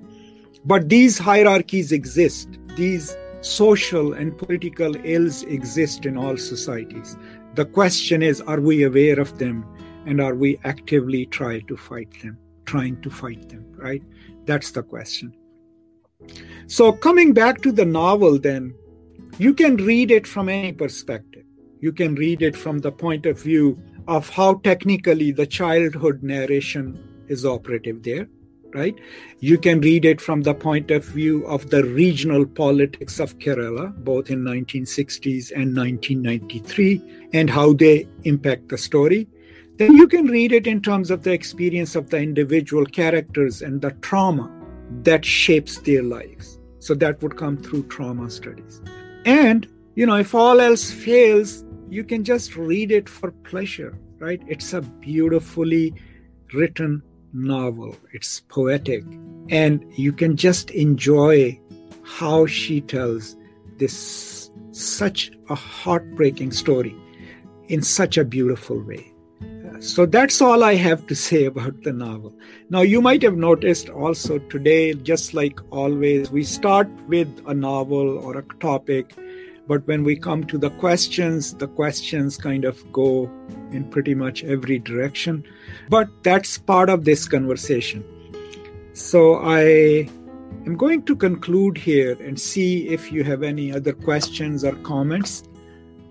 But these hierarchies exist. These social and political ills exist in all societies. The question is, are we aware of them and are we actively trying to fight them, trying to fight them, right? That's the question. So, coming back to the novel, then, you can read it from any perspective. You can read it from the point of view of how technically the childhood narration is operative there, right? You can read it from the point of view of the regional politics of Kerala, both in 1960s and 1993, and how they impact the story. Then you can read it in terms of the experience of the individual characters and the trauma that shapes their lives. So that would come through trauma studies. And, you know, if all else fails, you can just read it for pleasure, right? It's a beautifully written novel, it's poetic, and you can just enjoy how she tells this such a heartbreaking story in such a beautiful way. So that's all I have to say about the novel. Now, you might have noticed also today, just like always, we start with a novel or a topic, but when we come to the questions, the questions kind of go in pretty much every direction. But that's part of this conversation. So I am going to conclude here and see if you have any other questions or comments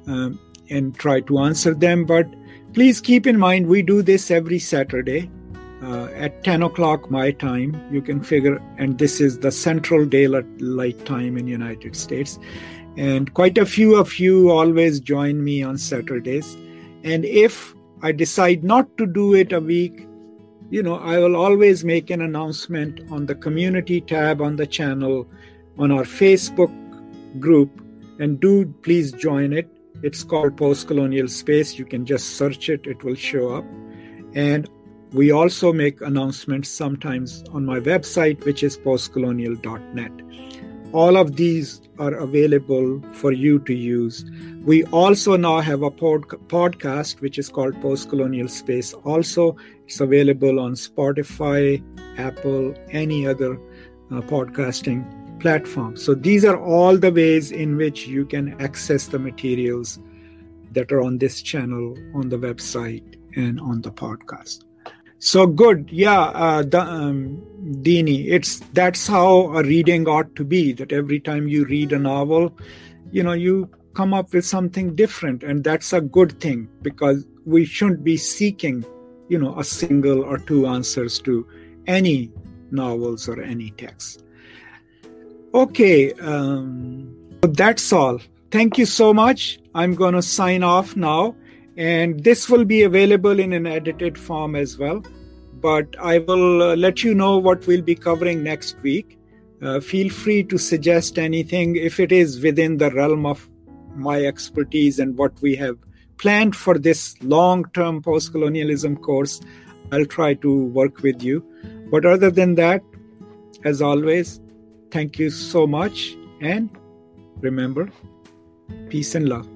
um, and try to answer them. But Please keep in mind we do this every Saturday uh, at 10 o'clock my time. You can figure, and this is the central daylight time in United States. And quite a few of you always join me on Saturdays. And if I decide not to do it a week, you know, I will always make an announcement on the community tab on the channel, on our Facebook group, and do please join it. It's called Post Colonial Space. You can just search it, it will show up. And we also make announcements sometimes on my website, which is postcolonial.net. All of these are available for you to use. We also now have a pod- podcast, which is called Post Colonial Space. Also, it's available on Spotify, Apple, any other uh, podcasting platform. So these are all the ways in which you can access the materials that are on this channel, on the website, and on the podcast. So good, yeah, uh, the, um, Dini. It's that's how a reading ought to be. That every time you read a novel, you know, you come up with something different, and that's a good thing because we shouldn't be seeking, you know, a single or two answers to any novels or any text. Okay, um, that's all. Thank you so much. I'm going to sign off now, and this will be available in an edited form as well. But I will uh, let you know what we'll be covering next week. Uh, feel free to suggest anything if it is within the realm of my expertise and what we have planned for this long term post colonialism course. I'll try to work with you. But other than that, as always, Thank you so much. And remember, peace and love.